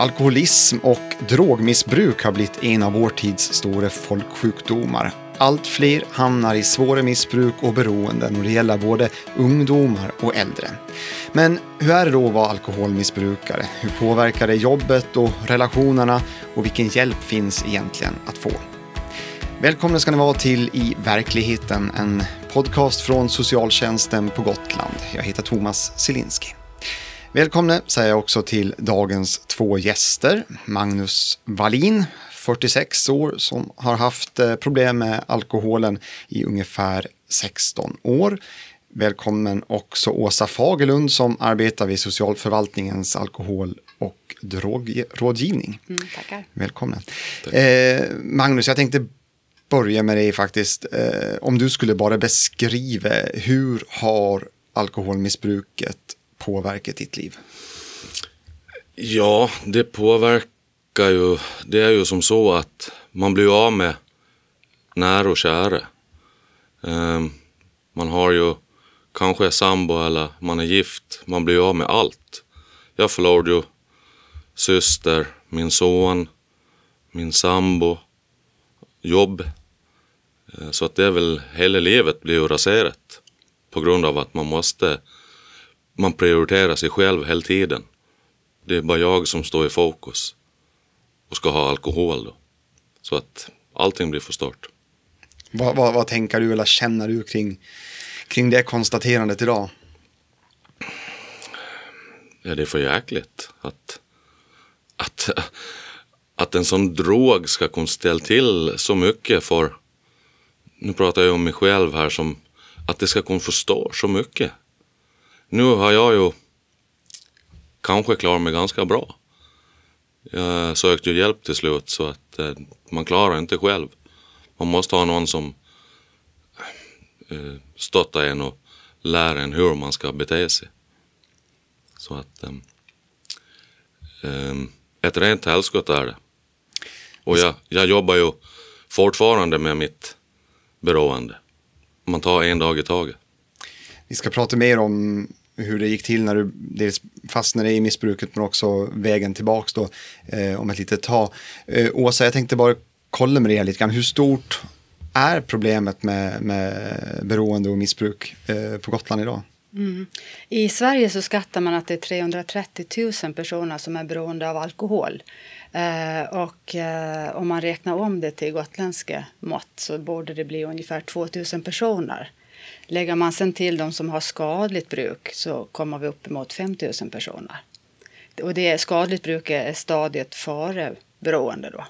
Alkoholism och drogmissbruk har blivit en av vår tids stora folksjukdomar. Allt fler hamnar i svåra missbruk och beroenden och det gäller både ungdomar och äldre. Men hur är det då att vara alkoholmissbrukare? Hur påverkar det jobbet och relationerna och vilken hjälp finns egentligen att få? Välkomna ska ni vara till I verkligheten, en podcast från socialtjänsten på Gotland. Jag heter Thomas Silinski. Välkomna säger jag också till dagens två gäster. Magnus Wallin, 46 år, som har haft eh, problem med alkoholen i ungefär 16 år. Välkommen också Åsa Fagerlund som arbetar vid socialförvaltningens alkohol och drogrådgivning. Mm, tackar. Välkommen. Eh, Magnus, jag tänkte börja med dig faktiskt. Eh, om du skulle bara beskriva hur har alkoholmissbruket påverkat ditt liv? Ja, det påverkar ju. Det är ju som så att man blir av med nära och kära. Um, man har ju kanske sambo eller man är gift. Man blir av med allt. Jag förlorade ju syster, min son, min sambo, jobb. Eh, så att det är väl hela livet blir ju raserat på grund av att man måste man prioriterar sig själv hela tiden. Det är bara jag som står i fokus och ska ha alkohol då. Så att allting blir förstört. Vad, vad, vad tänker du eller känner du kring, kring det konstaterandet idag? Ja, det är för jäkligt att, att, att en sån drog ska kunna ställa till så mycket för, nu pratar jag om mig själv här, som att det ska kunna förstå så mycket nu har jag ju kanske klarat mig ganska bra. Jag sökte ju hjälp till slut så att eh, man klarar inte själv. Man måste ha någon som eh, stöttar en och lär en hur man ska bete sig. Så att eh, eh ett rent helskott är det. Och jag, jag jobbar ju fortfarande med mitt beroende. Man tar en dag i taget. Vi ska prata mer om hur det gick till när du dels fastnade i missbruket men också vägen tillbaks då eh, om ett litet tag. Eh, Åsa, jag tänkte bara kolla med dig lite grann. Hur stort är problemet med, med beroende och missbruk eh, på Gotland idag? Mm. I Sverige så skattar man att det är 330 000 personer som är beroende av alkohol. Eh, och eh, om man räknar om det till gotländska mått så borde det bli ungefär 2 000 personer. Lägger man sen till de som har skadligt bruk så kommer vi upp emot 5 000 personer. Och det är, skadligt bruk är stadiet före beroende då.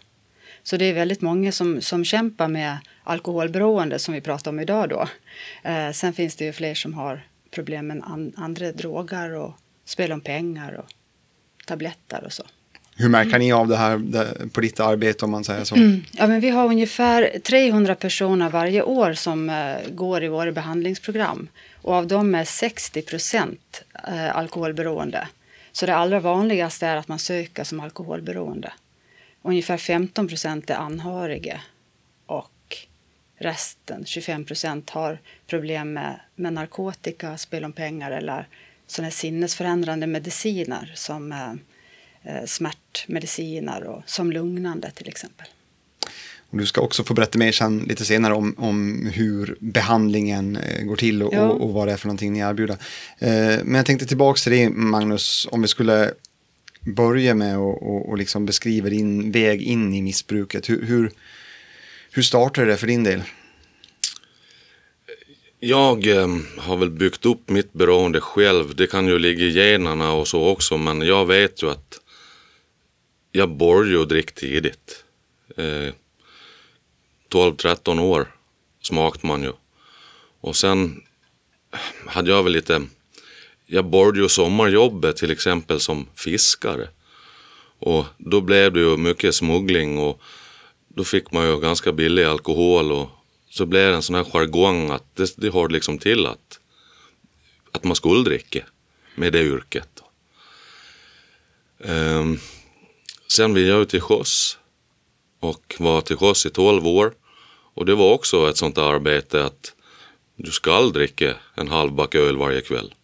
Så det är väldigt många som, som kämpar med alkoholberoende som vi pratar om idag då. Eh, sen finns det ju fler som har problem med an, andra droger och spel om pengar och tabletter och så. Hur märker ni av det här på ditt arbete om man säger så? Mm. Ja, men vi har ungefär 300 personer varje år som uh, går i våra behandlingsprogram. Och av dem är 60 procent uh, alkoholberoende. Så det allra vanligaste är att man söker som alkoholberoende. Ungefär 15 procent är anhöriga och resten, 25 procent, har problem med, med narkotika, spel om pengar eller sådana sinnesförändrande mediciner som eh, smärtmediciner och som lugnande till exempel. Och du ska också få berätta mer sen lite senare om, om hur behandlingen eh, går till och, och, och, vad det är för någonting ni erbjuder. Eh, men jag tänkte tillbaka till dig Magnus, om vi skulle börja med att och, och liksom beskriva din väg in i missbruket. Hur, hur, hur startade det för din del? Jag eh, har väl byggt upp mitt beroende själv. Det kan ju ligga i generna och så också, men jag vet ju att jag började ju dricka tidigt. Eh, 12-13 år smakade man ju. Och sen hade jag väl lite, jag började ju sommarjobbet till exempel som fiskare. Och då blev det ju mycket smuggling och då fick man ju ganska billig alkohol och så blev det en sån här jargong att det, det hörde liksom till att, att man skulle dricka med det yrket. Um, Sen vill jag ut till sjöss och var till sjöss i 12 år. Och det var också ett sånt arbete att du ska dricka en halv back öl varje kväll.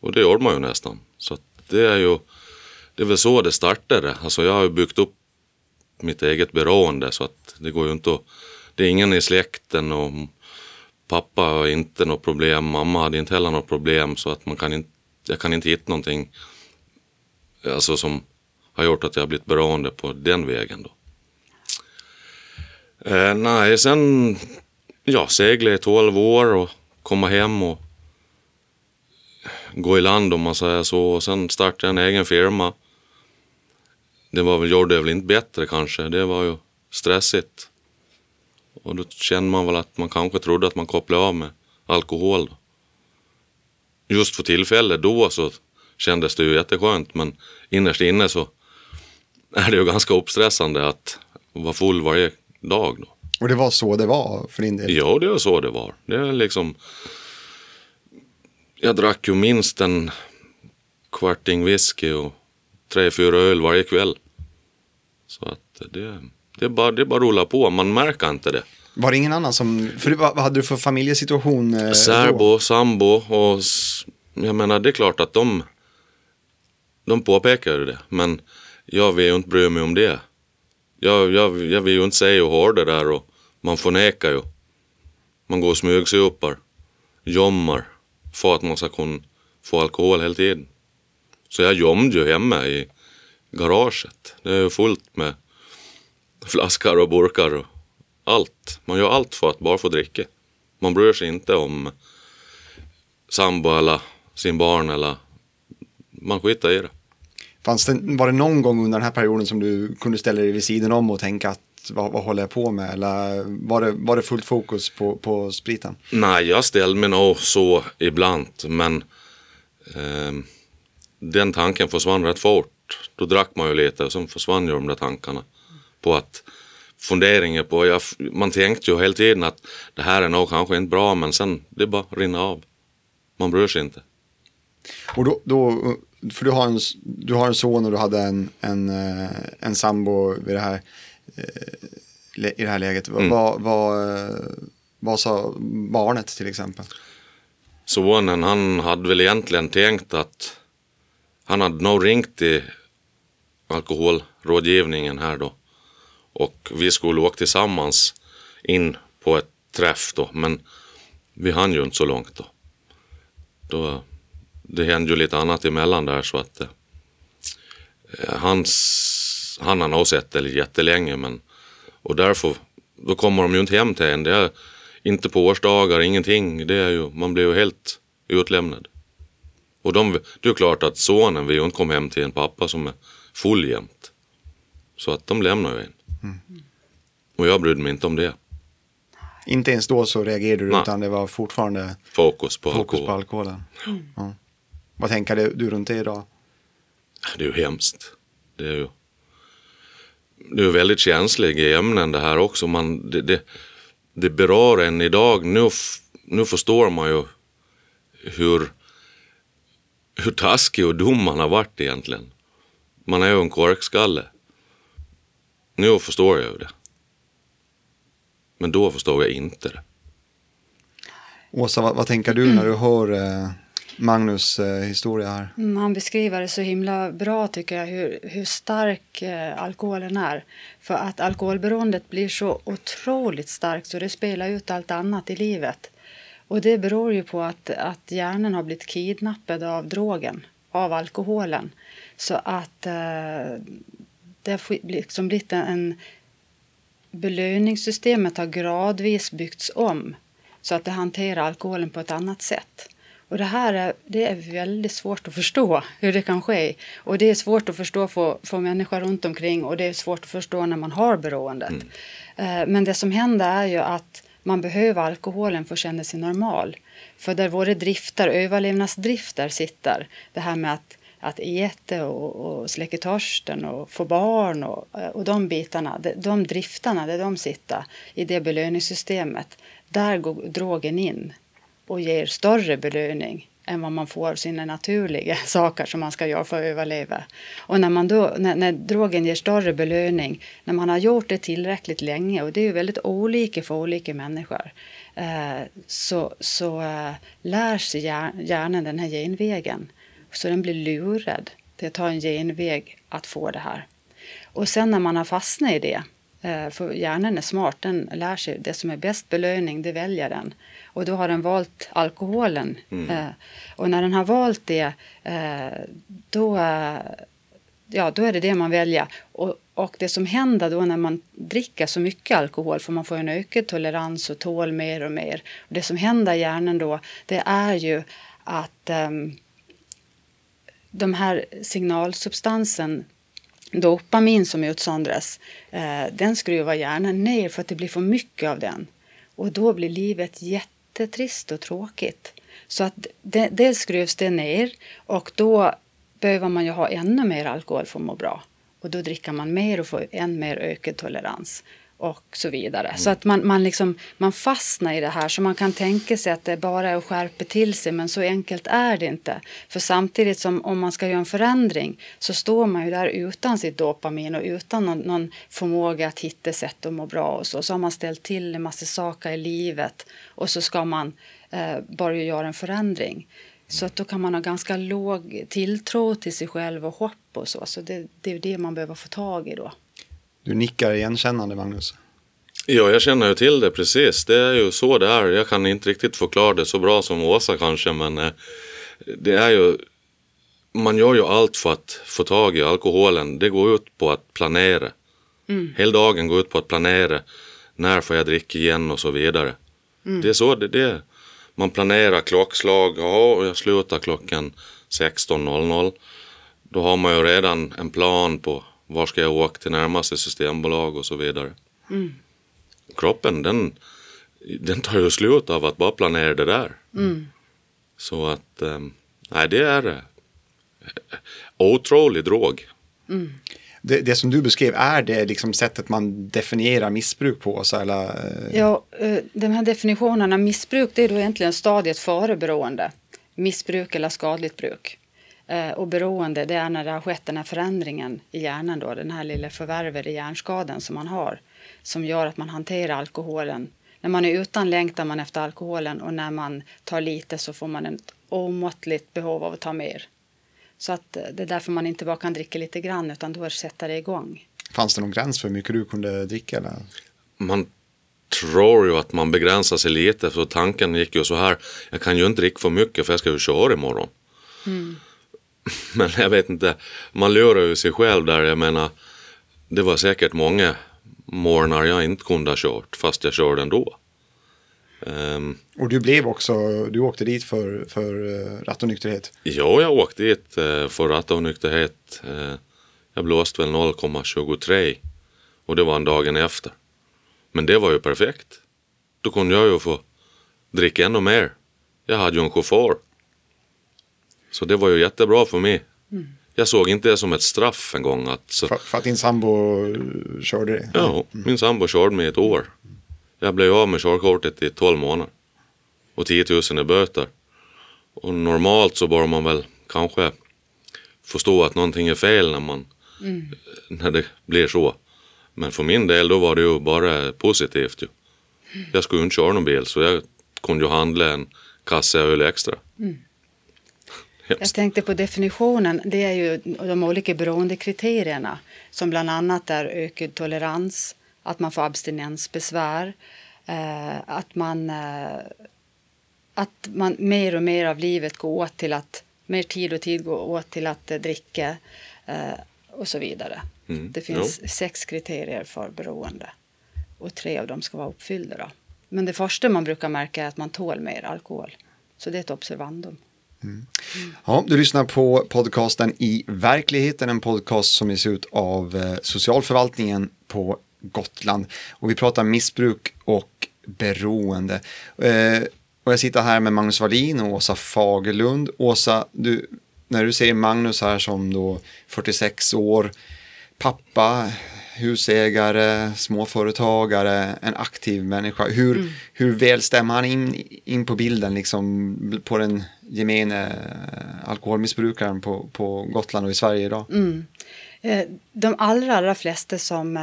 Och det gjorde man ju nästan. Så det är ju det är väl så det startade. Alltså jag har ju byggt upp mitt eget beroende så att det går ju inte att, det är ingen i släkten och pappa har inte något problem, mamma hade inte heller något problem så att man kan inte, jag kan inte hitta någonting alltså som har gjort att jag har blivit beroende på den vägen då. Eh, nej, sen ja, segla i 12 år och komma hem och gå i land om man säger så. Och sen startade jag en egen firma. Det var väl, gjorde det väl inte bättre kanske. Det var ju stressigt. Och då kände man väl att man kanske trodde att man kopplade av med alkohol. Då. Just för tillfället då så kändes det ju jätteskönt men innerst inne så är det ju ganska uppstressande att vara full varje dag. Då. Och det var så det var för din del? Ja, det var så det var. Det är liksom... Jag drack ju minst en kvarting whisky och tre, fyra öl varje kväll. Så att det, det, bara, det bara att rulla på, man märker inte det. Var det ingen annan som, för vad hade du för familjesituation? Eh, Särbo, sambo och jag menar det är klart att de, de påpekar det. Men jag vill ju inte bry mig om det. Jag, jag, jag vill ju inte säga och höra det där och man förnekar ju. Man går och smygsupar, jommar för att man ska kunna få alkohol hela tiden. Så jag gömde ju hemma i garaget. Det är ju fullt med flaskor och burkar och allt. Man gör allt för att bara få dricka. Man bryr sig inte om sambo eller sin barn eller man skiter i det. Fanns det, var det någon gång under den här perioden som du kunde ställa dig vid sidan om och tänka att vad, vad håller jag på med? Eller var det, var det fullt fokus på, på spriten? Nej, jag ställde mig nog så ibland, men eh, den tanken försvann rätt fort. Då drack man ju lite och sen försvann ju de där tankarna på att funderingar på, jag, man tänkte ju hela tiden att det här är nog kanske inte bra men sen det bara rinner av. Man bryr sig inte. Och då, då för du har, en, du har en son och du hade en, en, eh, en sambo vid det här, eh, i det här läget. Mm. Vad, vad, vad sa barnet till exempel? Sonen han hade väl egentligen tänkt att han hade nog ringt till alkoholrådgivningen här då och vi skulle åka tillsammans in på ett träff då men vi hann ju inte så långt då. Då det hände ju lite annat emellan där så att eh, hans, han har nog sett det jättelänge men och därför då kommer de ju inte hem till en. Det är inte på årsdagar, ingenting. Det är ju, man blir ju helt utlämnad. Och de, det är klart att sonen vill ju inte komma hem till en pappa som är full jämt. Så att de lämnar ju en. Mm. Och jag brydde mig inte om det. Inte ens då så reagerade du Nej. utan det var fortfarande fokus på, fokus alkohol. på alkoholen. Mm. Ja. Vad tänker du runt det idag? Det är ju hemskt. Det är ju det är väldigt känsliga ämnen det här också. Man, det, det, det berör en idag. Nu, nu förstår man ju hur, hur taskig och dum man har varit egentligen. Man är ju en korkskalle. Nu förstår jag ju det. Men då förstår jag inte det. Åsa, vad, vad tänker du när du hör eh, Magnus eh, historia här. Mm, han beskriver det så himla bra tycker jag hur, hur stark eh, alkoholen är. För att alkoholberoendet blir så otroligt starkt så det spelar ut allt annat i livet. Och det beror ju på att, att hjärnan har blivit kidnappad av drogen, av alkoholen. Så att eh, det har liksom blivit en, en belöningssystemet har gradvis byggts om så att det hanterar alkoholen på ett annat sätt. Och det här är, det är väldigt svårt att förstå hur det kan ske. Och det är svårt att förstå för, för människor runt omkring och det är svårt att förstå när man har beroendet. Mm. Eh, men det som händer är ju att man behöver alkoholen för att känna sig normal. För där våra drifter, överlevnadsdrifter sitter, det här med att att äta och, och släcka törsten och få barn och, och de bitarna, de, de drifterna där de sitter i det belöningssystemet, där går drogen in och ger större belöning än vad man får sina naturliga saker som man ska göra för att överleva. Och när, man då, när, när drogen ger större belöning, när man har gjort det tillräckligt länge, och det är ju väldigt olika för olika människor, eh, så, så eh, lär sig hjärnan den här genvägen. Så den blir lurad. till att ta en genväg att få det här. Och sen när man har fastnat i det, eh, för hjärnan är smart, den lär sig det som är bäst belöning, det väljer den. Och då har den valt alkoholen. Mm. Och när den har valt det, då, ja, då är det det man väljer. Och, och det som händer då när man dricker så mycket alkohol, för man får en ökad tolerans och tål mer och mer. Och det som händer i hjärnan då, det är ju att um, de här signalsubstansen dopamin som utsöndras, eh, den skruvar hjärnan ner för att det blir för mycket av den. Och då blir livet jättetrist och tråkigt. Så att det, det skruvs det ner och då behöver man ju ha ännu mer alkohol för att må bra. Och då dricker man mer och får än mer ökad tolerans och så vidare. Mm. Så att man, man, liksom, man fastnar i det här. Så man kan tänka sig att det bara är att skärpa till sig men så enkelt är det inte. För samtidigt som om man ska göra en förändring så står man ju där utan sitt dopamin och utan någon, någon förmåga att hitta sätt att må bra och så. Så har man ställt till en massa saker i livet och så ska man eh, börja göra en förändring. Så att då kan man ha ganska låg tilltro till sig själv och hopp och så. Så det, det är det man behöver få tag i då. Du nickar igenkännande Magnus. Ja, jag känner ju till det precis. Det är ju så det är. Jag kan inte riktigt förklara det så bra som Åsa kanske, men eh, det är ju man gör ju allt för att få tag i alkoholen. Det går ut på att planera. Mm. Hela dagen går ut på att planera. När får jag dricka igen och så vidare. Mm. Det är så det är. Man planerar klockslag. Ja, jag slutar klockan 16.00. Då har man ju redan en plan på var ska jag åka till närmaste systembolag och så vidare. Mm. Kroppen den, den tar ju slut av att bara planera det där. Mm. Så att, um, nej det är uh, otrolig drog. Mm. Det, det, som du beskrev, är det liksom sättet man definierar missbruk på? Så eller? Eh? Ja, eh, de här definitionerna, missbruk det är då egentligen stadiet före beroende. Missbruk eller skadligt bruk. Eh, och beroende, det är när det har skett den här förändringen i hjärnan då, den här lilla förvärvet i hjärnskadan som man har, som gör att man hanterar alkoholen. När man är utan längtar man efter alkoholen och när man tar lite så får man ett omåttligt behov av att ta mer. Så att eh, det är därför man inte bara kan dricka lite grann utan då sätter det igång. Fanns det någon gräns för hur mycket du kunde dricka? Eller? Man tror ju att man begränsar sig lite för tanken gick ju så här. Jag kan ju inte dricka för mycket för jag ska ju köra imorgon. Mm. Men jag vet inte, man lurar ju sig själv där. Jag menar, det var säkert många morgnar jag inte kunde ha kört fast jag körde ändå. Um, och du blev också, du åkte dit för, för uh, rattonykterhet? Ja, jag åkte dit uh, för rattonykterhet. Uh, jag blåste väl 0,23 och det var en dagen efter. Men det var ju perfekt. Då kunde jag ju få dricka ännu mer. Jag hade ju en chaufför så det var ju jättebra för mig. Mm. Jag såg inte det som ett straff en gång. Att, så... för, för, att din sambo körde det? Ja, mm. min sambo körde mig ett år. Jag blev av med körkortet i 12 månader. Och 10 000 i böter. Och normalt så bör man väl kanske förstå att någonting är fel när, man, mm. när det blir så. Men för min del då var det ju bara positivt. Ju. Jag skulle ju inte köra någon bil så jag kunde ju handla en kasse öl extra. Mm. Jag tänkte på definitionen. Det är ju de olika beroendekriterierna som bland annat är ökad tolerans, att man får abstinensbesvär, eh, att man eh, att man mer och mer av livet går åt till att mer tid och tid går åt till att eh, dricka och så vidare. Mm. Det finns jo. sex kriterier för beroende och tre av dem ska vara uppfyllda. Då. Men det första man brukar märka är att man tål mer alkohol. Så det är ett observandum. Mm. Ja, du lyssnar på podcasten I verkligheten, en podcast som ges ut av eh, socialförvaltningen på Gotland. Och vi pratar missbruk och beroende. Eh, och jag sitter här med Magnus Wallin och Åsa Fagerlund. Åsa, du, när du ser Magnus här som då 46 år, pappa, husägare, småföretagare, en aktiv människa. Hur, mm. hur väl stämmer han in, in på bilden liksom, på den gemene eh, alkoholmissbrukaren på, på Gotland och i Sverige idag? Mm. Eh, de allra, allra flesta som eh,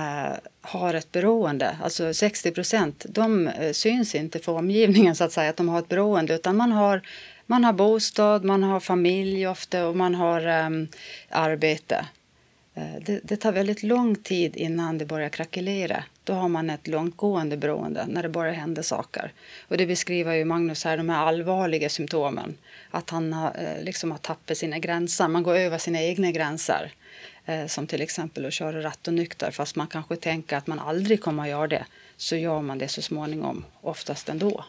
har ett beroende, alltså 60 procent, de syns inte för omgivningen så att säga att de har ett beroende utan man har Man har bostad, man har familj ofta och man har um, arbete. Eh, det, det, tar väldigt lång tid innan det börjar krackelera. Då har man ett långtgående beroende när det börjar hända saker. Och det beskriver ju Magnus här, de här allvarliga symptomen. Att han har, eh, liksom har tappat sina gränser, man går över sina egna gränser. Eh, som till exempel att köra rattonykter fast man kanske tänker att man aldrig kommer att göra det. Så gör man det så småningom, oftast ändå.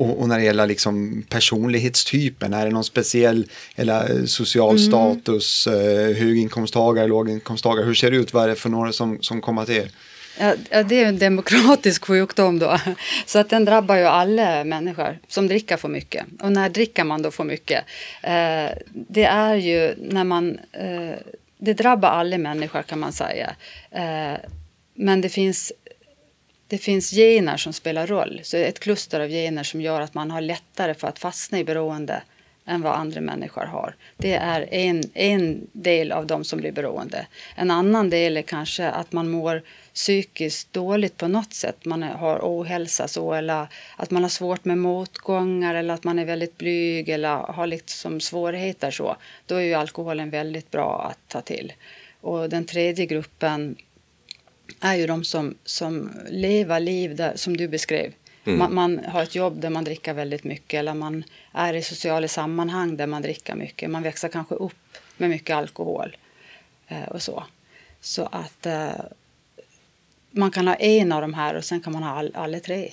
Och, och, när det gäller liksom personlighetstypen, är det någon speciell eller eh, social mm. status, eh, höginkomsttagare, låginkomsttagare, hur ser det ut? Vad är det för några som, som kommer till er? Ja, det är en demokratisk sjukdom då. Så att den drabbar ju alla människor som dricker för mycket. Och när dricker man då för mycket? Eh, det är ju när man... Eh, det drabbar alla människor kan man säga. Eh, men det finns det finns gener som spelar roll. Så ett kluster av gener som gör att man har lättare för att fastna i beroende än vad andra människor har. Det är en, en del av de som blir beroende. En annan del är kanske att man mår psykiskt dåligt på något sätt. Man har ohälsa så eller att man har svårt med motgångar eller att man är väldigt blyg eller har liksom svårigheter så. Då är ju alkoholen väldigt bra att ta till. Och den tredje gruppen är ju de som, som lever liv där, som du beskrev. Mm. Man, man, har ett jobb där man dricker väldigt mycket eller man är i sociala sammanhang där man dricker mycket. Man växer kanske upp med mycket alkohol eh, och så. Så att eh, man kan ha en av de här och sen kan man ha all, alla tre.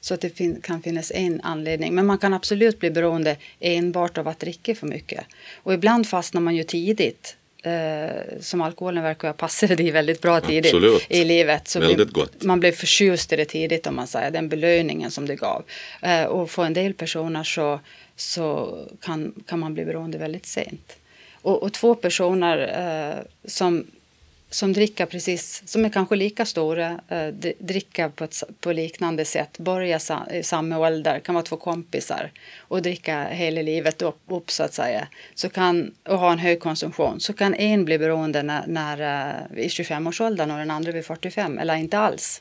Så att det fin kan finnas en anledning. Men man kan absolut bli beroende enbart av att dricka för mycket. Och ibland fastnar man ju tidigt eh, som alkoholen verkar ha passat i väldigt bra tidigt Absolut. i livet. Så väldigt blir. Man blev förtjust i det tidigt om man säger, den belöningen som det gav. Eh, och för en del personer så, så kan, kan man bli beroende väldigt sent. Och, och två personer eh, som som dricker precis, som är kanske lika stora, eh, dricker på, ett, på liknande sätt, börjar sa, i samma ålder, kan vara två kompisar och dricka hela livet upp, upp så att säga, så kan, och ha en hög konsumtion, så kan en bli beroende när, när, eh, i 25-årsåldern och den andra vid 45, eller inte alls.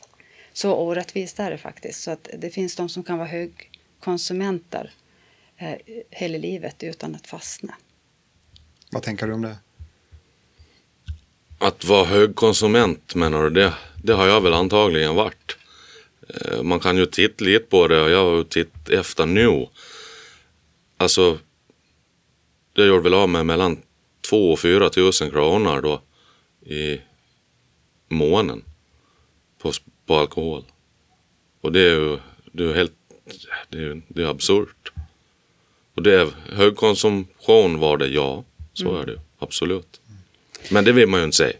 Så orättvist är det faktiskt. Så att det finns de som kan vara högkonsumenter eh, hela livet utan att fastna. Vad tänker du om det? Att vara högkonsument menar du, det, det har jag väl antagligen varit. Eh, man kan ju titta lite på det och jag har ju tittat efter nu. Alltså, jag gjorde väl av med mellan 2 och 4 tusen kronor då i månaden på, på alkohol. Och det är ju det är helt det är, det är absurt. Och det är högkonsumtion var det, ja. Så mm. är det absolut. Men det vill man ju inte säga.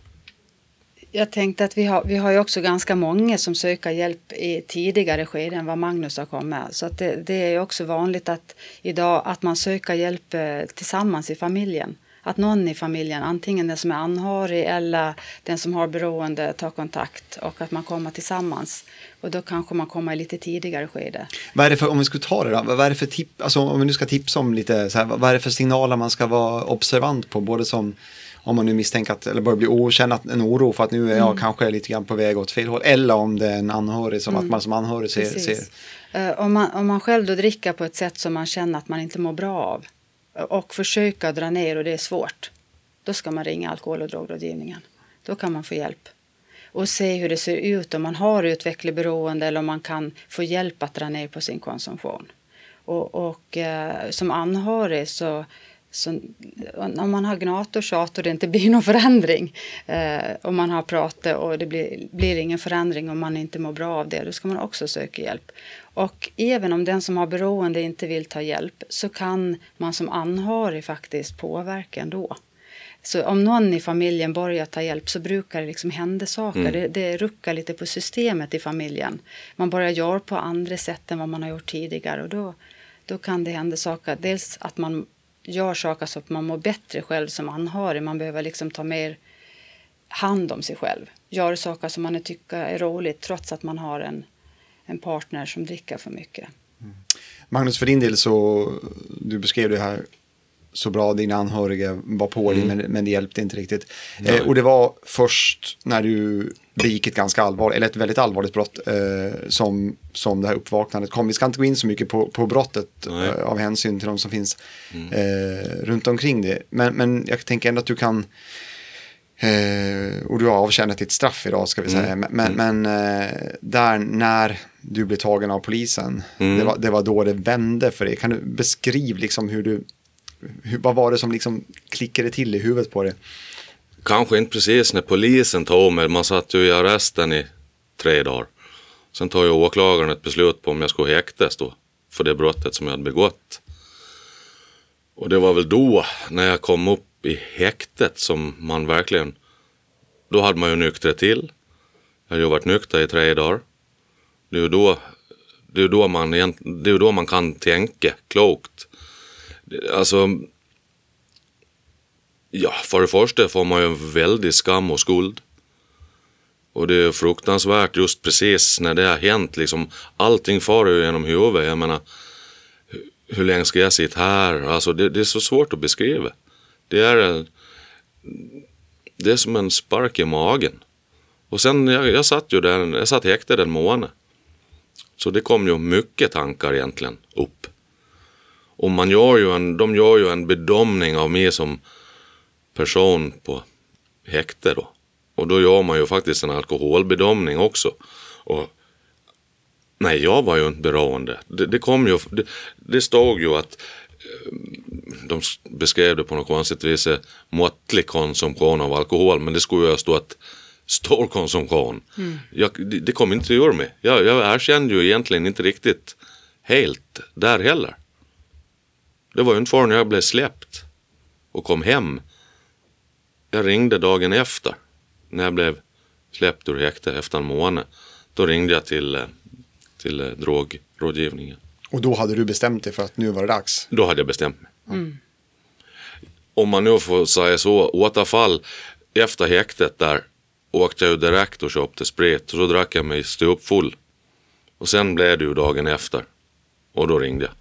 Jag tänkte att vi har, vi har ju också ganska många som söker hjälp i tidigare skeden än vad Magnus har kommit. Så att det, det är också vanligt att idag att man söker hjälp eh, tillsammans i familjen. Att någon i familjen, antingen den som är anhörig eller den som har beroende, tar kontakt och att man kommer tillsammans. Och då kanske man kommer i lite tidigare skede. Vad är det för, om vi skulle ta det då, vad är det för tip, alltså om vi nu ska tipsa om lite, så här, vad är det för signaler man ska vara observant på, både som om man nu misstänker att, eller börjar bli okänna en oro för att nu är jag mm. kanske lite grann på väg åt fel håll. Eller om det är en anhörig som mm. att man som anhörig ser. ser. Uh, om, man, om man själv då dricker på ett sätt som man känner att man inte mår bra av och försöka dra ner och det är svårt. Då ska man ringa alkohol och drogrådgivningen. Då kan man få hjälp. Och se hur det ser ut om man har utvecklat beroende eller om man kan få hjälp att dra ner på sin konsumtion. Och, och eh, som anhörig så så om man har gnat och tjat och det inte blir någon förändring eh, om man har pratat och det blir, blir ingen förändring om man inte mår bra av det, då ska man också söka hjälp. Och även om den som har beroende inte vill ta hjälp så kan man som anhörig faktiskt påverka ändå. Så om någon i familjen börjar ta hjälp så brukar det liksom hända saker. Mm. Det, det ruckar lite på systemet i familjen. Man börjar göra på andra sätt än vad man har gjort tidigare och då, då kan det hända saker. Dels att man gör saker så att man mår bättre själv som anhörig. Man behöver liksom ta mer hand om sig själv. Gör saker som man tycker är roligt trots att man har en, en partner som dricker för mycket. Mm. Magnus, för din del så, du beskrev det här så bra, dina anhöriga var på dig, men, men det hjälpte inte riktigt. Eh, och det var först när du begick ett ganska allvarligt, eller ett väldigt allvarligt brott, eh, som, som det här uppvaknandet kom. Vi ska inte gå in så mycket på, på brottet eh, av hänsyn till de som finns eh, runt omkring det. Men, men jag tänker ändå att du kan, eh, och du har avtjänat ditt straff idag ska vi säga, men, men, men eh, där när du blev tagen av polisen, Mm. det, var, det var då det vände för dig. Kan du beskriva liksom hur du, vad var det som liksom klickade till i huvudet på dig? Kanske inte precis när polisen tog mig, man satt ju i arresten i tre dagar. Sen tog ju åklagaren ett beslut på om jag skulle häktas då, för det brottet som jag hade begått. Och det var väl då, när jag kom upp i häktet, som man verkligen... Då hade man ju nyktrat till. Jag hade ju varit nykter i tre dagar. Det är ju då, det är då, man, det är ju då man kan tänka klokt. Alltså, Ja, för det första får man ju en väldig skam och skuld. Och det är fruktansvärt just precis när det har hänt liksom. Allting far ju genom huvudet. Jag menar, hur länge ska jag sitta här? Alltså det, det är så svårt att beskriva. Det är, en- det är som en spark i magen. Och sen, jag, jag satt ju där, jag satt häktad en månad. Så det kom ju mycket tankar egentligen upp. Och man gör ju en, de gör ju en bedömning av mig som person på häkte då. Och då gör man ju faktiskt en alkoholbedömning också. Och nej, jag var ju inte beroende. Det, det kom ju, det, det stod ju att eh, de beskrev det på något konstigt vis, eh, måttlig konsumtion av alkohol, men det skulle ju ha stått stor konsumtion. Jag, det, det kom inte ur mig. Jag, jag erkände ju egentligen inte riktigt helt där heller. Det var ju inte förrän jag blev släppt och kom hem jag ringde dagen efter, när jag blev släppt ur häkte efter en månad. Då ringde jag till, eh, till eh, drogrådgivningen. Och då hade du bestämt dig för att nu var det dags. Då hade jag bestämt mig. Om man nu får säga så, återfall efter häktet där åkte jag ju direkt och köpte sprit och så drack jag mig stupfull. Och sen blev det ju dagen efter och då ringde jag.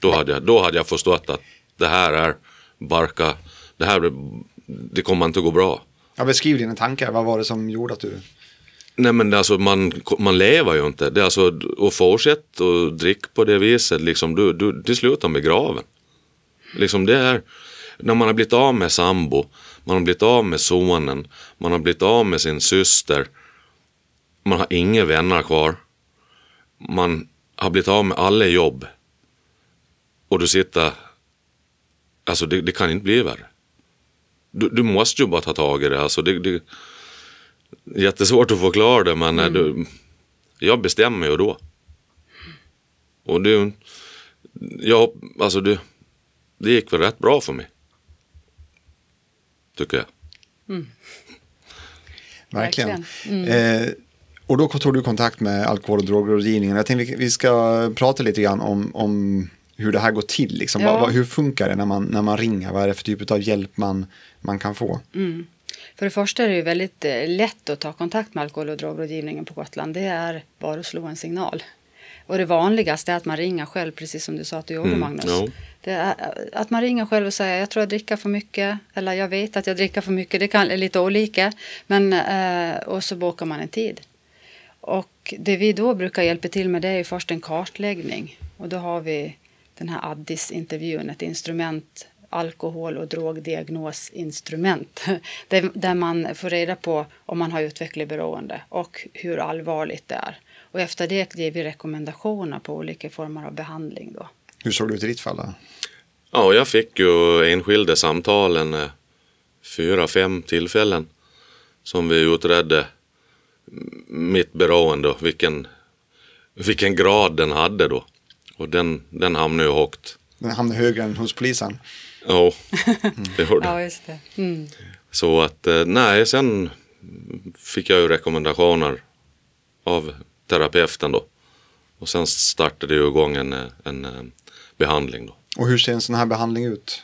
Då, hade jag då hade jag förstått att det här är barka, det här det kommer inte att gå bra. Ja, beskriv dina tankar, vad var det som gjorde att du... Nej men alltså man, man lever ju inte. Det är alltså att fortsätta och dricka på det viset, liksom, du, du, till slut är man begraven. Liksom det är, när man har blivit av med sambo, man har blivit av med sonen, man har blivit av med sin syster, man har inga vänner kvar, man har blivit av med alla jobb och du sitter, alltså det, det kan inte bli värre. Du, du måste ju bara ta tag i det, alltså det, det Jättesvårt att förklara det men mm. du, jag bestämmer ju då. Och det, jag, alltså det, det gick väl rätt bra för mig. Tycker jag. Verkligen. Verkligen. Mm. Eh, och då tog du kontakt med alkohol och drogrådgivningen. Jag tänkte vi, vi ska prata lite grann om, om hur det här går till. Liksom. Ja. Hur funkar det när man, när man ringer? Vad är det för typ av hjälp man, man kan få? Mm. För det första är det ju väldigt eh, lätt att ta kontakt med alkohol och drogrådgivningen på Gotland. Det är bara att slå en signal. Och det vanligaste är att man ringer själv, precis som du sa att du gjorde Mm, Magnus. Det är att man ringer själv och säger jag tror jag dricker för mycket. Eller jag vet att jag dricker för mycket. Det kan är lite olika. Men, eh, och så bokar man en tid. Och det vi då brukar hjälpa till med det är ju först en kartläggning. Och då har vi den här Addis-intervjun, ett instrument, alkohol och drogdiagnosinstrument. Där, man får reda på om man har utvecklat beroende och hur allvarligt det är. Och efter det ger vi rekommendationer på olika former av behandling. Då. Hur såg det ut i ditt fall? Då? Ja, jag fick ju enskilda samtalen eh, fyra, fem tillfällen som vi utredde mitt beroende och vilken, vilken grad den hade då. Och den, den hamnade ju högt. Den hamnade högre än hos polisen. Ja, det gjorde Ja, just det. Mm. Så att eh, nej, sen fick jag ju rekommendationer av terapeuten då. Och sen startade ju igång en, eh, en eh, behandling då. Och hur ser en sån här behandling ut?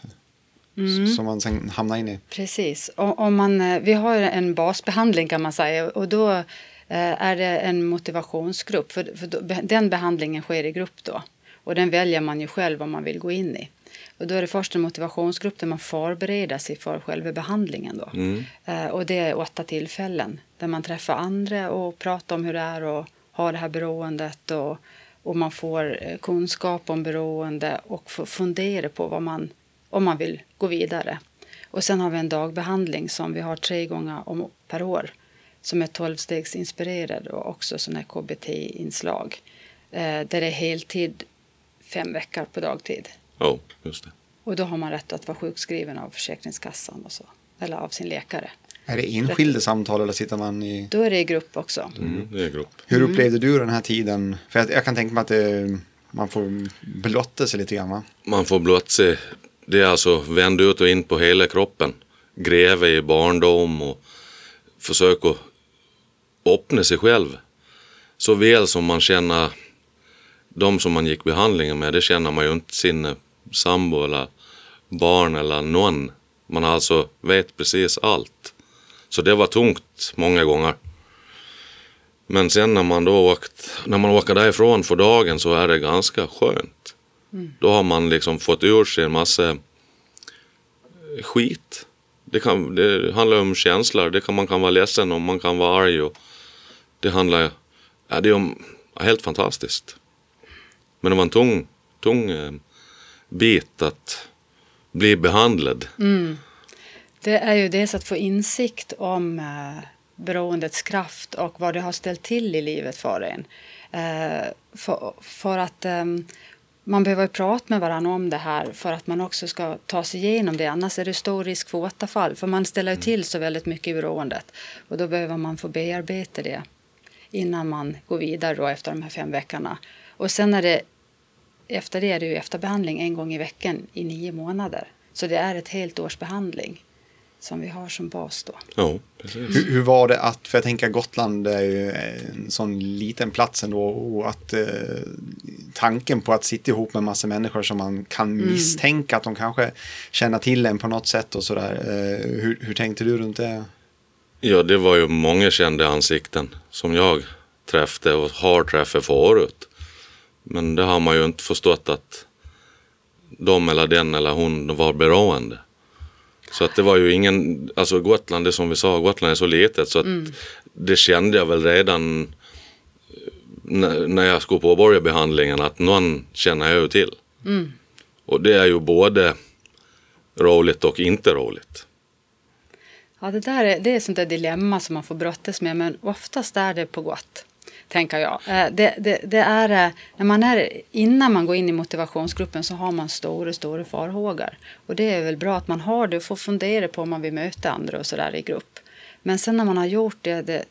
S- Som man sen hamnar in i. Precis. Och, om man, vi har en basbehandling kan man säga och då är det en motivationsgrupp. För, för den behandlingen sker i grupp då. Och den väljer man ju själv om man vill gå in i. Och då är det först en motivationsgrupp där man förbereder sig för själva behandlingen. Då. Mm. Eh, och det är åtta tillfällen där man träffar andra och pratar om hur det är att ha det här beroendet. Och, och man får eh, kunskap om beroende och får fundera på vad man, om man vill gå vidare. Och sen har vi en dagbehandling som vi har tre gånger om, per år som är tolvstegsinspirerad och också sådana KBT-inslag. Eh, där det är heltid fem veckor på dagtid. Ja, just det. Och då har man rätt att vara sjukskriven av Försäkringskassan och så. Eller av sin läkare. Är det enskilda samtal eller sitter man i... Då är det i grupp också. Mm, det är grupp. Hur upplevde du den här tiden? För jag, jag kan tänka mig att det, man får blotta sig lite grann va? Man får blott se. Det är alltså vänd ut och in på hela kroppen. Gräva i barndom och försöka öppna sig själv. Så väl som man känner de som man gick behandlingen med, det känner man ju inte sin sambo eller barn eller någon. Man alltså vet precis allt. Så det var tungt många gånger. Men sen när man då åkt, när man åker därifrån för dagen så är det ganska skönt. Då har man liksom fått ur sig en massa skit. Det, kan, det handlar om känslor. Det kan, man kan vara ledsen och man kan vara arg. Och det handlar ja, det är om, helt fantastiskt. Men det var en tung, tung eh, bit att bli behandlad. Det är ju dels att få insikt om eh, beroendets kraft och vad det har ställt till i livet för en. Eh, för, för att eh, man behöver prata med varandra om det här för att man också ska ta sig igenom det. Annars är det stor risk för återfall. För man ställer ju till så väldigt mycket i beroendet. Och då behöver man få bearbeta det innan man går vidare då efter de här fem veckorna. Och sen är det efter det är det ju efterbehandling en gång i veckan i nio månader. Så det är ett helt års behandling som vi har som bas då. Ja, precis. Hur, hur var det att, för jag tänker Gotland är ju en sån liten plats ändå och att eh, tanken på att sitta ihop med massa människor som man kan misstänka att de kanske känner till en på något sätt och sådär. Eh, hur, hur tänkte du runt det? Ja, det var ju många kända ansikten som jag träffade och har träffat förut. Men det har man ju inte förstått att de eller den eller hon var beroende. Så att det var ju ingen, alltså Gotland, det som vi sa, Gotland är så litet så att det kände jag väl redan när jag skulle påbörja behandlingen att någon känner jag ju till. Och det är ju både roligt och inte roligt. Ja, det, där är, det är sånt där dilemma som man får brottas med, men oftast är det på gott. Tänker jag. Eh, det, det, det är, eh, när man är, innan man går in i motivationsgruppen så har man stora, stora farhågor. Och det är väl bra att man har det och får fundera på om man vill möta andra och sådär i grupp. Men sen när man har gjort det, det,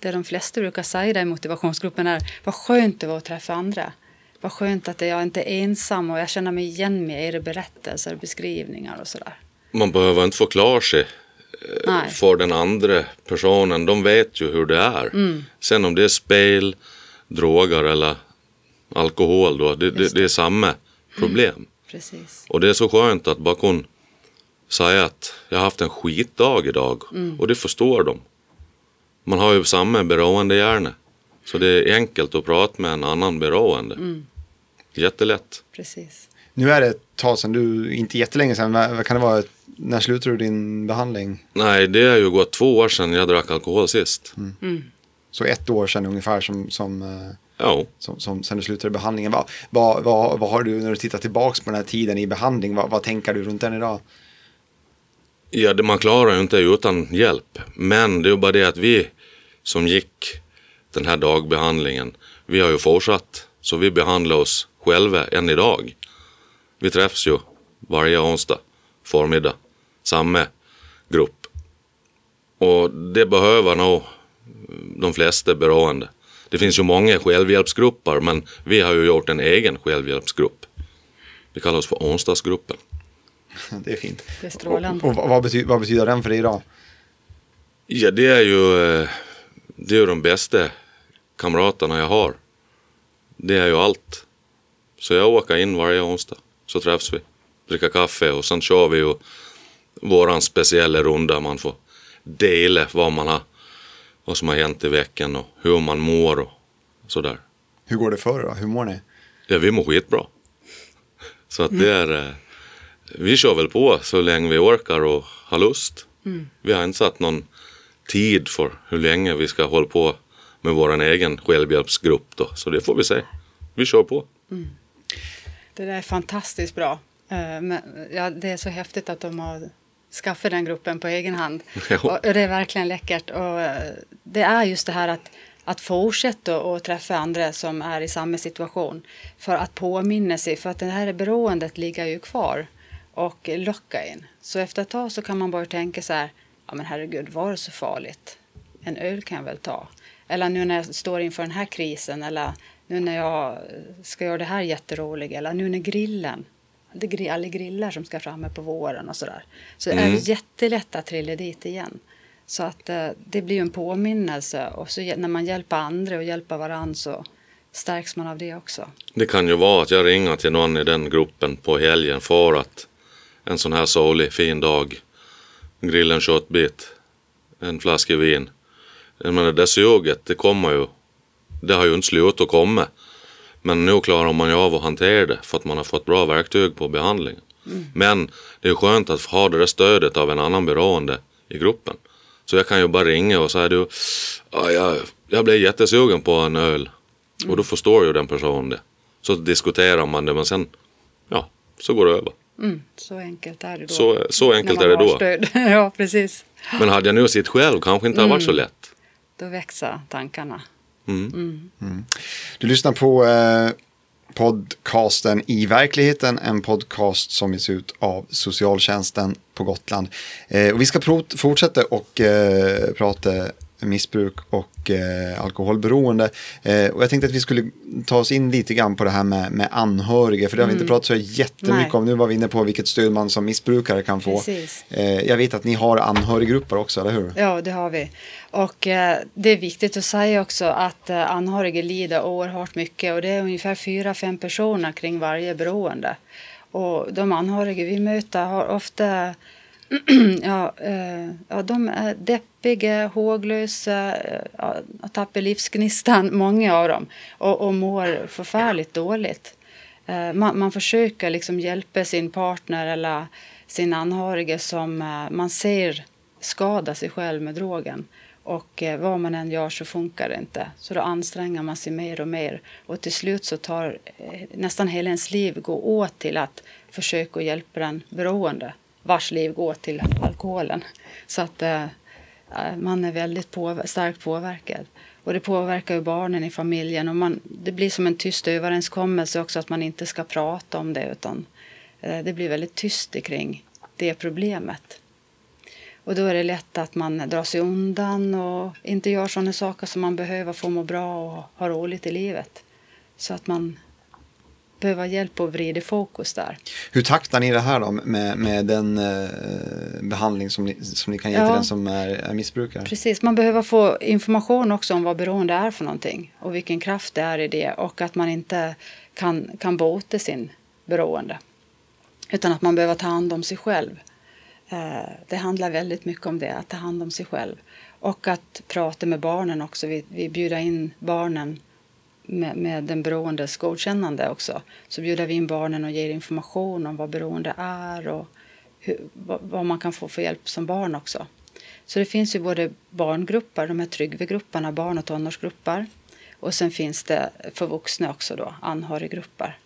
det de flesta brukar säga där i motivationsgruppen är vad skönt det var att träffa andra. Vad skönt att jag inte är ensam och jag känner mig igen med era berättelser, och beskrivningar och sådär. Man behöver inte förklara sig Nej. för den andra personen. De vet ju hur det är. Sen om det är spel, droger eller alkohol då, det, det, det är samma problem. Precis. Och det är så skönt att bara kunna säga att jag har haft en skitdag idag. Och det förstår de. Man har ju samma beroendehjärna. Så det är enkelt att prata med en annan beroende. Jättelätt. Precis. Nu är det ett tag sedan, du, inte jättelänge sedan, vad vad kan det vara? När slutade du din behandling? Nej, det har ju gått två år sedan jag drack alkohol sist. Så ett år sedan ungefär som, som, eh, Ja. som, som sen du slutade behandlingen. Vad, vad, vad, vad har du när du tittar tillbaka på den här tiden i behandling? Vad, vad tänker du runt den idag? Ja, det, man klarar ju inte utan hjälp. Men det är bara det att vi som gick den här dagbehandlingen, vi har ju fortsatt. Så vi behandlar oss själva än idag. Vi träffas ju varje onsdag förmiddag, samma grupp. Och det behöver nog de flesta beroende. Det finns ju många självhjälpsgrupper, men vi har ju gjort en egen självhjälpsgrupp. Vi kallar oss för onsdagsgruppen. Det är fint. Det är strålande. Och, och vad, betyder, vad betyder den för dig idag? Ja, det är ju, eh, det är ju de bästa kamraterna jag har. Det är ju allt. Så jag åker in varje onsdag, så träffas vi, dricker kaffe och sen kör vi ju våran speciella runda. Man får dela vad man har, vad som har hänt i veckan och hur man mår och sådär. Hur går det för dig då? Hur mår ni? Ja, vi mår skitbra. Så att det är, eh, vi kör väl på så länge vi orkar och har lust. Vi har inte satt någon tid för hur länge vi ska hålla på med vår egen självhjälpsgrupp då. Så det får vi se. Vi kör på. Det där är fantastiskt bra. Eh, Men, ja, det är så häftigt att de har skaffat den gruppen på egen hand. Och, och det är verkligen läckert. Och eh, det är just det här att, att fortsätta och träffa andra som är i samma situation. För att påminna sig, för att det här beroendet ligger ju kvar och lockar in. Så efter ett tag så kan man bara tänka så här, ja men herregud, var det så farligt? En öl kan jag väl ta. Eller nu när jag står inför den här krisen, eller nu när jag ska göra det här jätteroliga, eller nu när grillen, det är alla grillar som ska framme på våren och sådär. Så det Mm. är jättelätt att trilla dit igen. Så att eh, det blir ju en påminnelse och så när man hjälper andra och hjälper varandra så stärks man av det också. Det kan ju vara att jag ringer till någon i den gruppen på helgen för att en sån här solig fin dag grilla en köttbit, en flaska vin. Jag menar det suget, det kommer ju. Det har ju inte slutat att komma. Men nu klarar man ju av att hantera det för att man har fått bra verktyg på behandlingen. Men det är skönt att ha det där stödet av en annan beroende i gruppen. Så jag kan ju bara ringa och säga du, ja, jag, jag blev jättesugen på en öl. Och då förstår ju den personen det. Så diskuterar man det men sen, ja, så går det över. Mm, så enkelt är det då. Så, så enkelt är det då. Ja, precis. Men hade jag nu sitt själv kanske inte har varit så Mm. lätt. Då växer tankarna. Mm. Du lyssnar på eh, podcasten I verkligheten, en podcast som ges ut av socialtjänsten på Gotland. Eh, och vi ska fortsätta och eh, prata missbruk och eh, alkoholberoende. Eh, och jag tänkte att vi skulle ta oss in lite grann på det här med, med anhöriga, för det har vi inte pratat så jättemycket Nej. om. Nu var vi inne på vilket stöd man som missbrukare kan få. Eh, jag vet att ni har anhöriggrupper också, eller hur? Ja, det har vi. Och eh, det är viktigt att säga också att eh, anhöriga lider oerhört mycket och det är ungefär fyra, fem personer kring varje beroende. Och de anhöriga vi möter har ofta ja, eh, ja, de är deppiga, håglösa, eh, ja, tappar livsgnistan, många av dem, och, och mår förfärligt dåligt. Eh, man, man försöker liksom hjälpa sin partner eller sin anhöriga som eh, man ser skada sig själv med drogen. Och eh, vad man än gör så funkar det inte. Så då anstränger man sig mer och mer. Och till slut så tar eh, nästan hela ens liv går åt till att försöka hjälpa den beroende. Vars liv går till alkoholen. Så att eh, eh man är väldigt på, starkt påverkad. Och det påverkar ju barnen i familjen. Och man, det blir som en tyst överenskommelse också att man inte ska prata om det. Utan eh, det blir väldigt tyst kring det problemet. Och då är det lätt att man drar sig undan och inte gör sådana saker som man behöver för att må bra och ha roligt i livet. Så att man behöver hjälp att vrida fokus där. Hur taktar ni det här då med, med den eh, behandling som ni, som ni kan ge Ja. till den som är, är missbrukare? Precis, man behöver få information också om vad beroende är för någonting och vilken kraft det är i det och att man inte kan, kan bota sin beroende. Utan att man behöver ta hand om sig själv. Eh, Det handlar väldigt mycket om det, att ta hand om sig själv. Och att prata med barnen också. Vi, vi bjuder in barnen med, med den beroendes godkännande också. Så bjuder vi in barnen och ger information om vad beroende är och hur, vad, vad man kan få för hjälp som barn också. Så det finns ju både barngrupper, de här Tryggvegrupperna, barn och tonårsgrupper. Och sen finns det för vuxna också då, anhöriggrupper.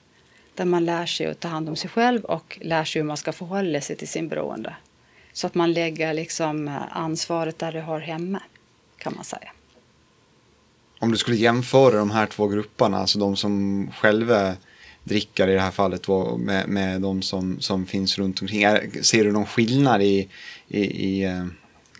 Där man lär sig att ta hand om sig själv och lär sig hur man ska förhålla sig till sin beroende. Så att man lägger liksom eh, ansvaret där det hör hemma, kan man säga. Om du skulle jämföra de här två grupperna, alltså de som själva dricker i det här fallet då, med, med de som, som finns runt omkring. Ser du någon skillnad i, i, i, eh,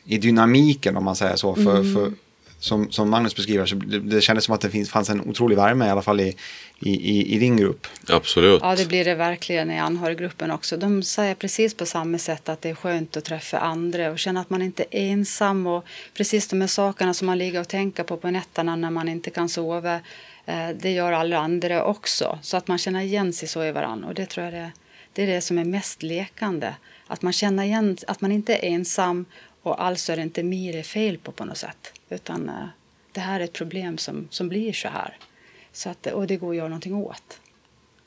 i dynamiken om man säger så? För, för, som, som Magnus beskriver så det, det kändes som att det finns, fanns en otrolig värme i alla fall i, i, i, i din grupp. Absolut. Ja, det blir det verkligen i anhöriggruppen också. De säger precis på samma sätt att det är skönt att träffa andra och känna att man inte är ensam och precis de här sakerna som man ligger och tänker på på nätterna när man inte kan sova. eh, Det gör alla andra också, så att man känner igen sig så i varandra. Och det tror jag det, det är det som är mest lekande. Att man känner igen att man inte är ensam och alltså är det inte är fel på på något sätt. Utan eh, det här är ett problem som, som blir så här. Så att, och det går att göra någonting åt.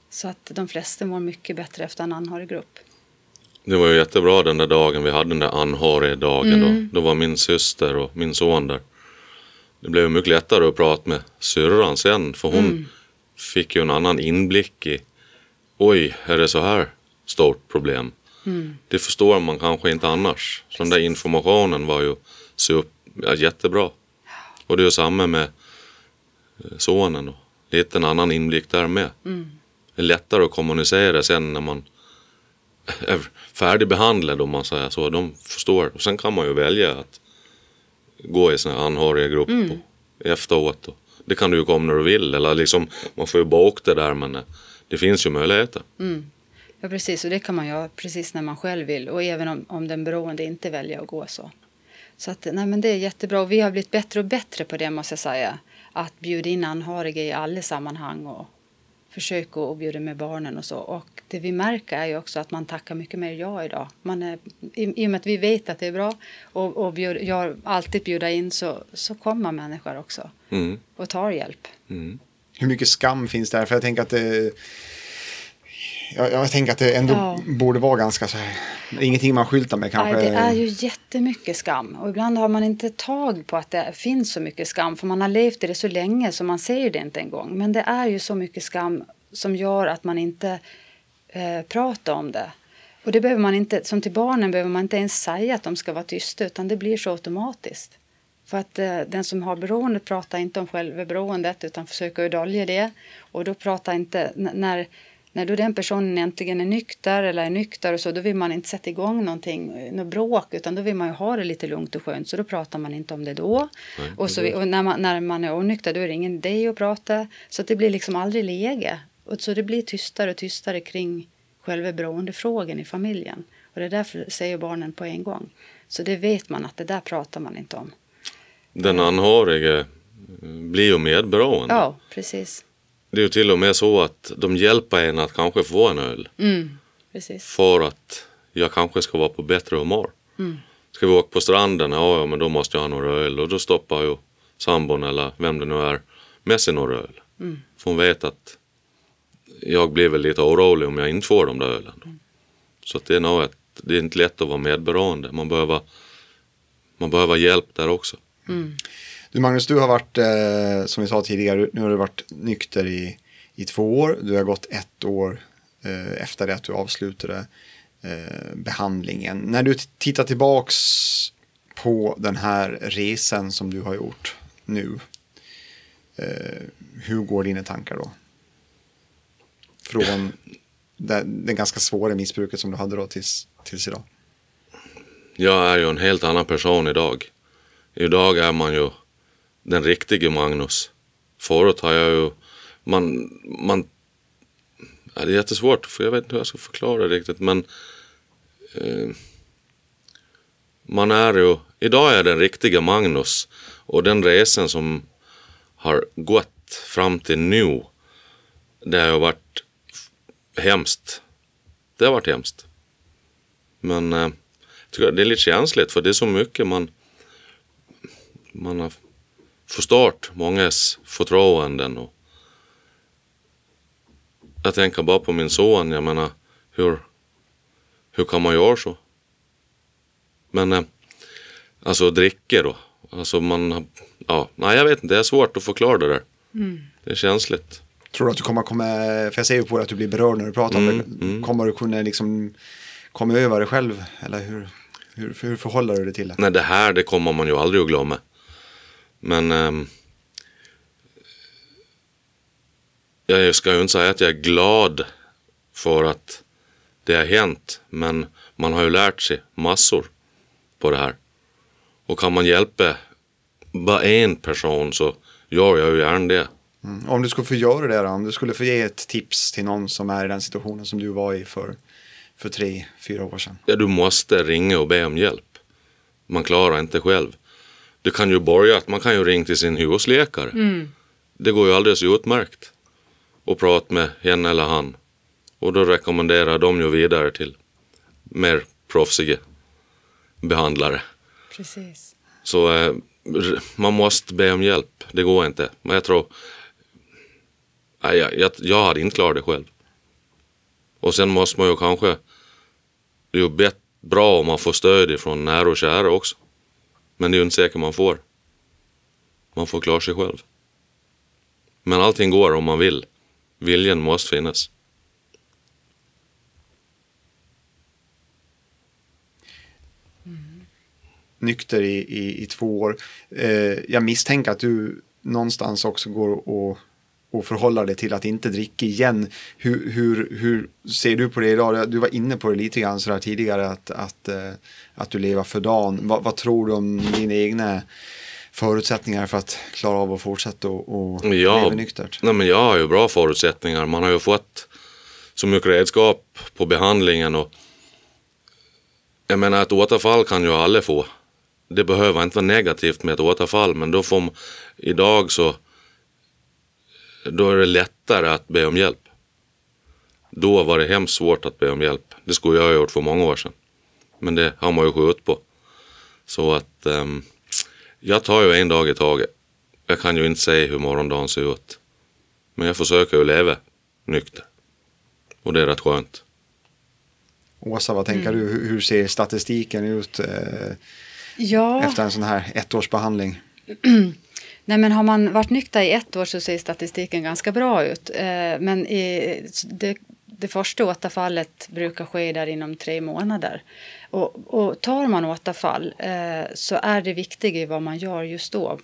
Så att de flesta mår mycket bättre efter en anhöriggrupp. Det var ju jättebra den där dagen vi hade den där anhörigdagen Mm. då. Då var min syster och min son där. Det blev mycket lättare att prata med syrran sen för hon Mm. fick ju en annan inblick i oj, är det så här stort problem? Mm. Det förstår man kanske inte annars. Så den där informationen var ju super, ja, jättebra. Och det är samma med eh, sonen. Och lite en annan inblick där med. Mm. Det är lättare att kommunicera sen när man är färdigbehandlad om man säger så. De förstår. Och sen kan man ju välja att gå i sån här anhöriggrupp Mm. efteråt. Och det kan du ju komma när du vill. Eller liksom, man får ju boka det där men eh, det finns ju möjligheter. Ja, precis. Och det kan man göra precis när man själv vill. Och även om, om den beroende inte väljer att gå så. Så att, nej, men det är jättebra. Och vi har blivit bättre och bättre på det måste jag säga. Att bjuda in anhöriga i alla sammanhang och försöka att bjuda med barnen och så. Och det vi märker är ju också att man tackar mycket mer ja idag. Man är, i, I och med att vi vet att det är bra och, och bjud, jag alltid bjuda in så, så kommer människor också Mm. och tar hjälp. Mm. Hur mycket skam finns där? För jag tänker att det... Jag, jag tänker att det ändå Ja. borde vara ganska så här... Ingenting man skyltar med kanske. Nej, det är ju jättemycket skam. Och ibland har man inte tag på att det finns så mycket skam. För man har levt i det så länge så man ser det inte en gång. Men det är ju så mycket skam som gör att man inte eh, pratar om det. Och det behöver man inte, som till barnen behöver man inte ens säga att de ska vara tysta utan det blir så automatiskt. För att eh, den som har beroende pratar inte om själva beroendet utan försöker dölja det. Och då pratar inte, när, när då den personen äntligen är nykter eller är nykter och så, då vill man inte sätta igång någonting, eh, något bråk, utan då vill man ju ha det lite lugnt och skönt, så då pratar man inte om det då. Nej, och så, och när, man, när man är onykter, då är det ingen idé att prata, så att det blir liksom aldrig läge. Och så det blir tystare och tystare kring själva beroendefrågan i familjen. Och det är därför säger barnen på en gång. Så det vet man att det där pratar man inte om. Den anhörige eh, blir ju medberoende. Ja, precis. Det är ju till och med så att de hjälper en att kanske få en öl. Mm. För att jag kanske ska vara på bättre humör. Ska vi åka på stranden? Ja, ja, men då måste jag ha några öl. Och då stoppar ju sambon eller vem det nu är med sig några öl. För hon vet att jag blir väl lite orolig om jag inte får de där ölen. Då. Så det är nog ett, det är inte lätt att vara medberoende. Man behöver, man behöver hjälp där också. Du Magnus, du har varit, eh, som vi sa tidigare, nu har du varit nykter i, i två år. Du har gått ett år eh, efter det att du avslutade eh, behandlingen. När du tittar tillbaks på den här resan som du har gjort nu, eh, hur går dina tankar då? Från det, det ganska svåra missbruket som du hade då tills, tills idag. Jag är ju en helt annan person idag. Idag är man ju den riktige Magnus. Förut har jag ju, man, man, ja, det är jättesvårt för jag vet inte hur jag ska förklara det riktigt men eh, man är ju, idag är jag den riktiga Magnus och den resan som har gått fram till nu det har ju varit hemskt. Det har varit hemskt. Men eh, jag tycker det är lite känsligt för det är så mycket man man har förstört mångas förtroenden och jag tänker bara på min son, jag menar hur, hur kan man göra så? Men eh, alltså dricka då, alltså man, ja, nej jag vet inte, det är svårt att förklara det där. Det är känsligt. Tror du att du kommer komma, för jag ser ju på dig att du blir berörd när du pratar om det. Kommer du kunna liksom komma över det själv? Eller hur, hur, hur förhåller du dig till det? Nej, det här det kommer man ju aldrig att glömma. Men ehm, jag ska ju inte säga att jag är glad för att det har hänt. Men man har ju lärt sig massor på det här. Och kan man hjälpa bara en person så gör jag ju gärna det. Mm. Om du skulle få göra det då, om du skulle få ge ett tips till någon som är i den situationen som du var i för, för tre, fyra år sedan. Ja, du måste ringa och be om hjälp. Man klarar inte själv. Det kan ju börja att man kan ju ringa till sin husläkare. Det går ju alldeles utmärkt. Och prata med henne eller han. Och då rekommenderar de ju vidare till mer proffsiga behandlare. Precis. Så eh, man måste be om hjälp. Det går inte. Men jag tror... Nej, jag, jag, jag hade inte klarat det själv. Och sen måste man ju kanske det är ju bra om man får stöd ifrån nära och kära också. Men det är ju inte säkert man får. Man får klara sig själv. Men allting går om man vill. Viljan måste finnas. Mm. nykter i, i, i två år. Eh, jag misstänker att du någonstans också går och, och förhåller dig till att inte dricka igen. Hur, hur, hur ser du på det idag? Du var inne på det lite grann sådär tidigare att, att, eh, att du lever för dagen. Vad, vad tror du om dina egna förutsättningar för att klara av att fortsätta och, och Ja, leva nyktert? Nej, men jag har ju bra förutsättningar. Man har ju fått så mycket redskap på behandlingen och jag menar ett återfall kan ju alla få. Det behöver inte vara negativt med ett återfall men då får man, idag så då är det lättare att be om hjälp. Då var det hemskt svårt att be om hjälp. Det skulle jag ha gjort för många år sedan. Men det har man ju skjutit på. Så att ehm, jag tar ju en dag i taget. Jag kan ju inte säga hur morgondagen ser ut. Men jag försöker ju leva nykter. Och det är rätt skönt. Åsa, vad tänker du? Hur, hur ser statistiken ut eh, Ja. efter en sån här ettårsbehandling? Nej, men har man varit nykter i ett år så ser statistiken ganska bra ut. Eh, men i det, det första återfallet brukar ske där inom tre månader. Och, och tar man återfall eh, så är det viktiga vad man gör just då.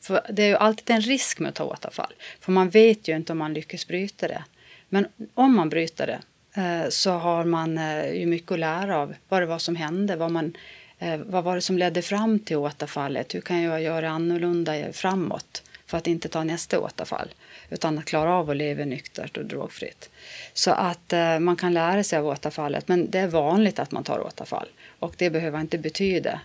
För det är ju alltid en risk med att ta återfall. För man vet ju inte om man lyckas bryta det. Men om man bryter det eh, så har man eh, ju mycket att lära av vad det var som hände. Vad, man, eh, Eh, vad var det som ledde fram till återfallet? Hur kan jag göra annorlunda framåt för att inte ta nästa återfall? Utan att klara av att leva nyktert och drogfritt. Så att eh, man kan lära sig av återfallet. Men det är vanligt att man tar återfall. Och det behöver inte betyda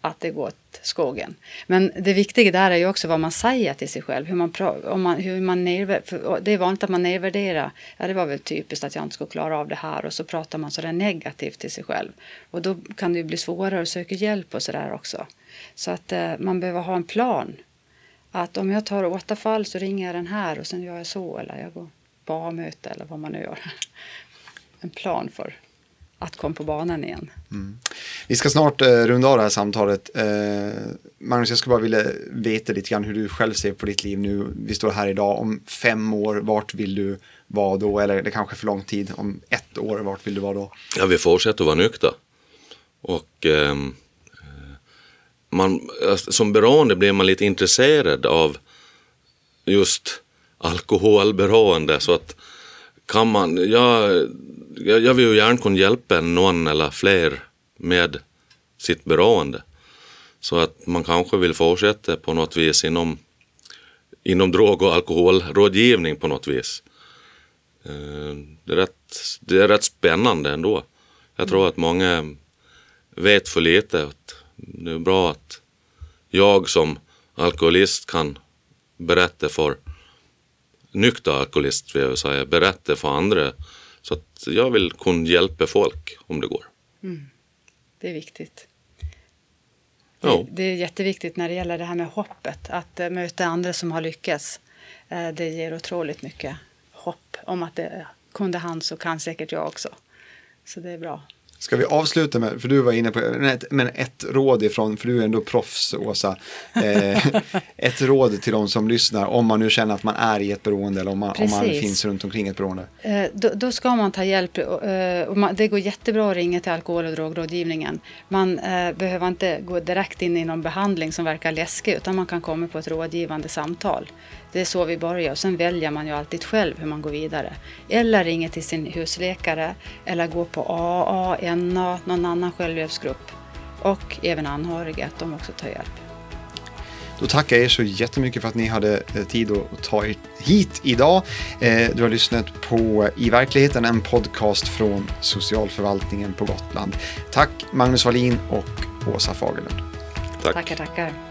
att det går åt skogen. Men det viktiga där är ju också vad man säger till sig själv. Hur man, om man, hur man det är vanligt att man nedvärderar. Ja, det var väl typiskt att jag inte skulle klara av det här. Och så pratar man sådär negativt till sig själv. Och då kan det ju bli svårare att söka hjälp och sådär också. Så att eh, man behöver ha en plan. Att om jag tar återfall så ringer jag den här och sen gör jag så. Eller jag går på A-möte eller vad man nu gör. En plan för att komma på banan igen. Vi ska snart eh, runda av det här samtalet. Eh, Magnus, jag skulle bara vilja veta lite grann hur du själv ser på ditt liv nu. Vi står här idag. Om fem år, vart vill du vara då? Eller det kanske är för lång tid. Om ett år, vart vill du vara då? Ja, vi fortsätter att vara nyktra. Och eh, man, alltså, som beroende blir man lite intresserad av just alkoholberoende. Så att kan man, jag, jag, jag vill ju gärna kunna hjälpa någon eller fler med sitt beroende. Så att man kanske vill fortsätta på något vis inom, inom drog och alkoholrådgivning på något vis. Eh, det är, rätt, det är rätt spännande ändå. Jag tror att många vet för lite. Att det är bra att jag som alkoholist kan berätta för nykter alkoholist, vill jag säga, berätta för andra. Så att jag vill kunna hjälpa folk om det går. Det är viktigt. Ja. Det, det är jätteviktigt när det gäller det här med hoppet. Att eh, möta andra som har lyckats. Eh, det ger otroligt mycket hopp om att det kunde han så kan säkert jag också. Så det är bra. Ska vi avsluta med, för du var inne på, men ett, råd ifrån, för du är ändå proffs Åsa. Eh, ett råd till de som lyssnar, om man nu känner att man är i ett beroende eller om man, om man finns runt omkring ett beroende. Eh, då, då ska man ta hjälp. eh, och man, det går jättebra att ringa till alkohol och drogrådgivningen. Man eh, behöver inte gå direkt in i någon behandling som verkar läskig utan man kan komma på ett rådgivande samtal. Det är så vi börjar och sen väljer man ju alltid själv hur man går vidare. Eller ringa till sin husläkare eller gå på AA, NA, någon annan självhjälpsgrupp. Och även anhöriga, att de också tar hjälp. Då tackar jag er så jättemycket för att ni hade eh, tid att ta er hit idag. Eh, Du har lyssnat på I verkligheten, en podcast från socialförvaltningen på Gotland. Tack Magnus Wallin och Åsa Fagerlund. Tack. Tackar, tackar.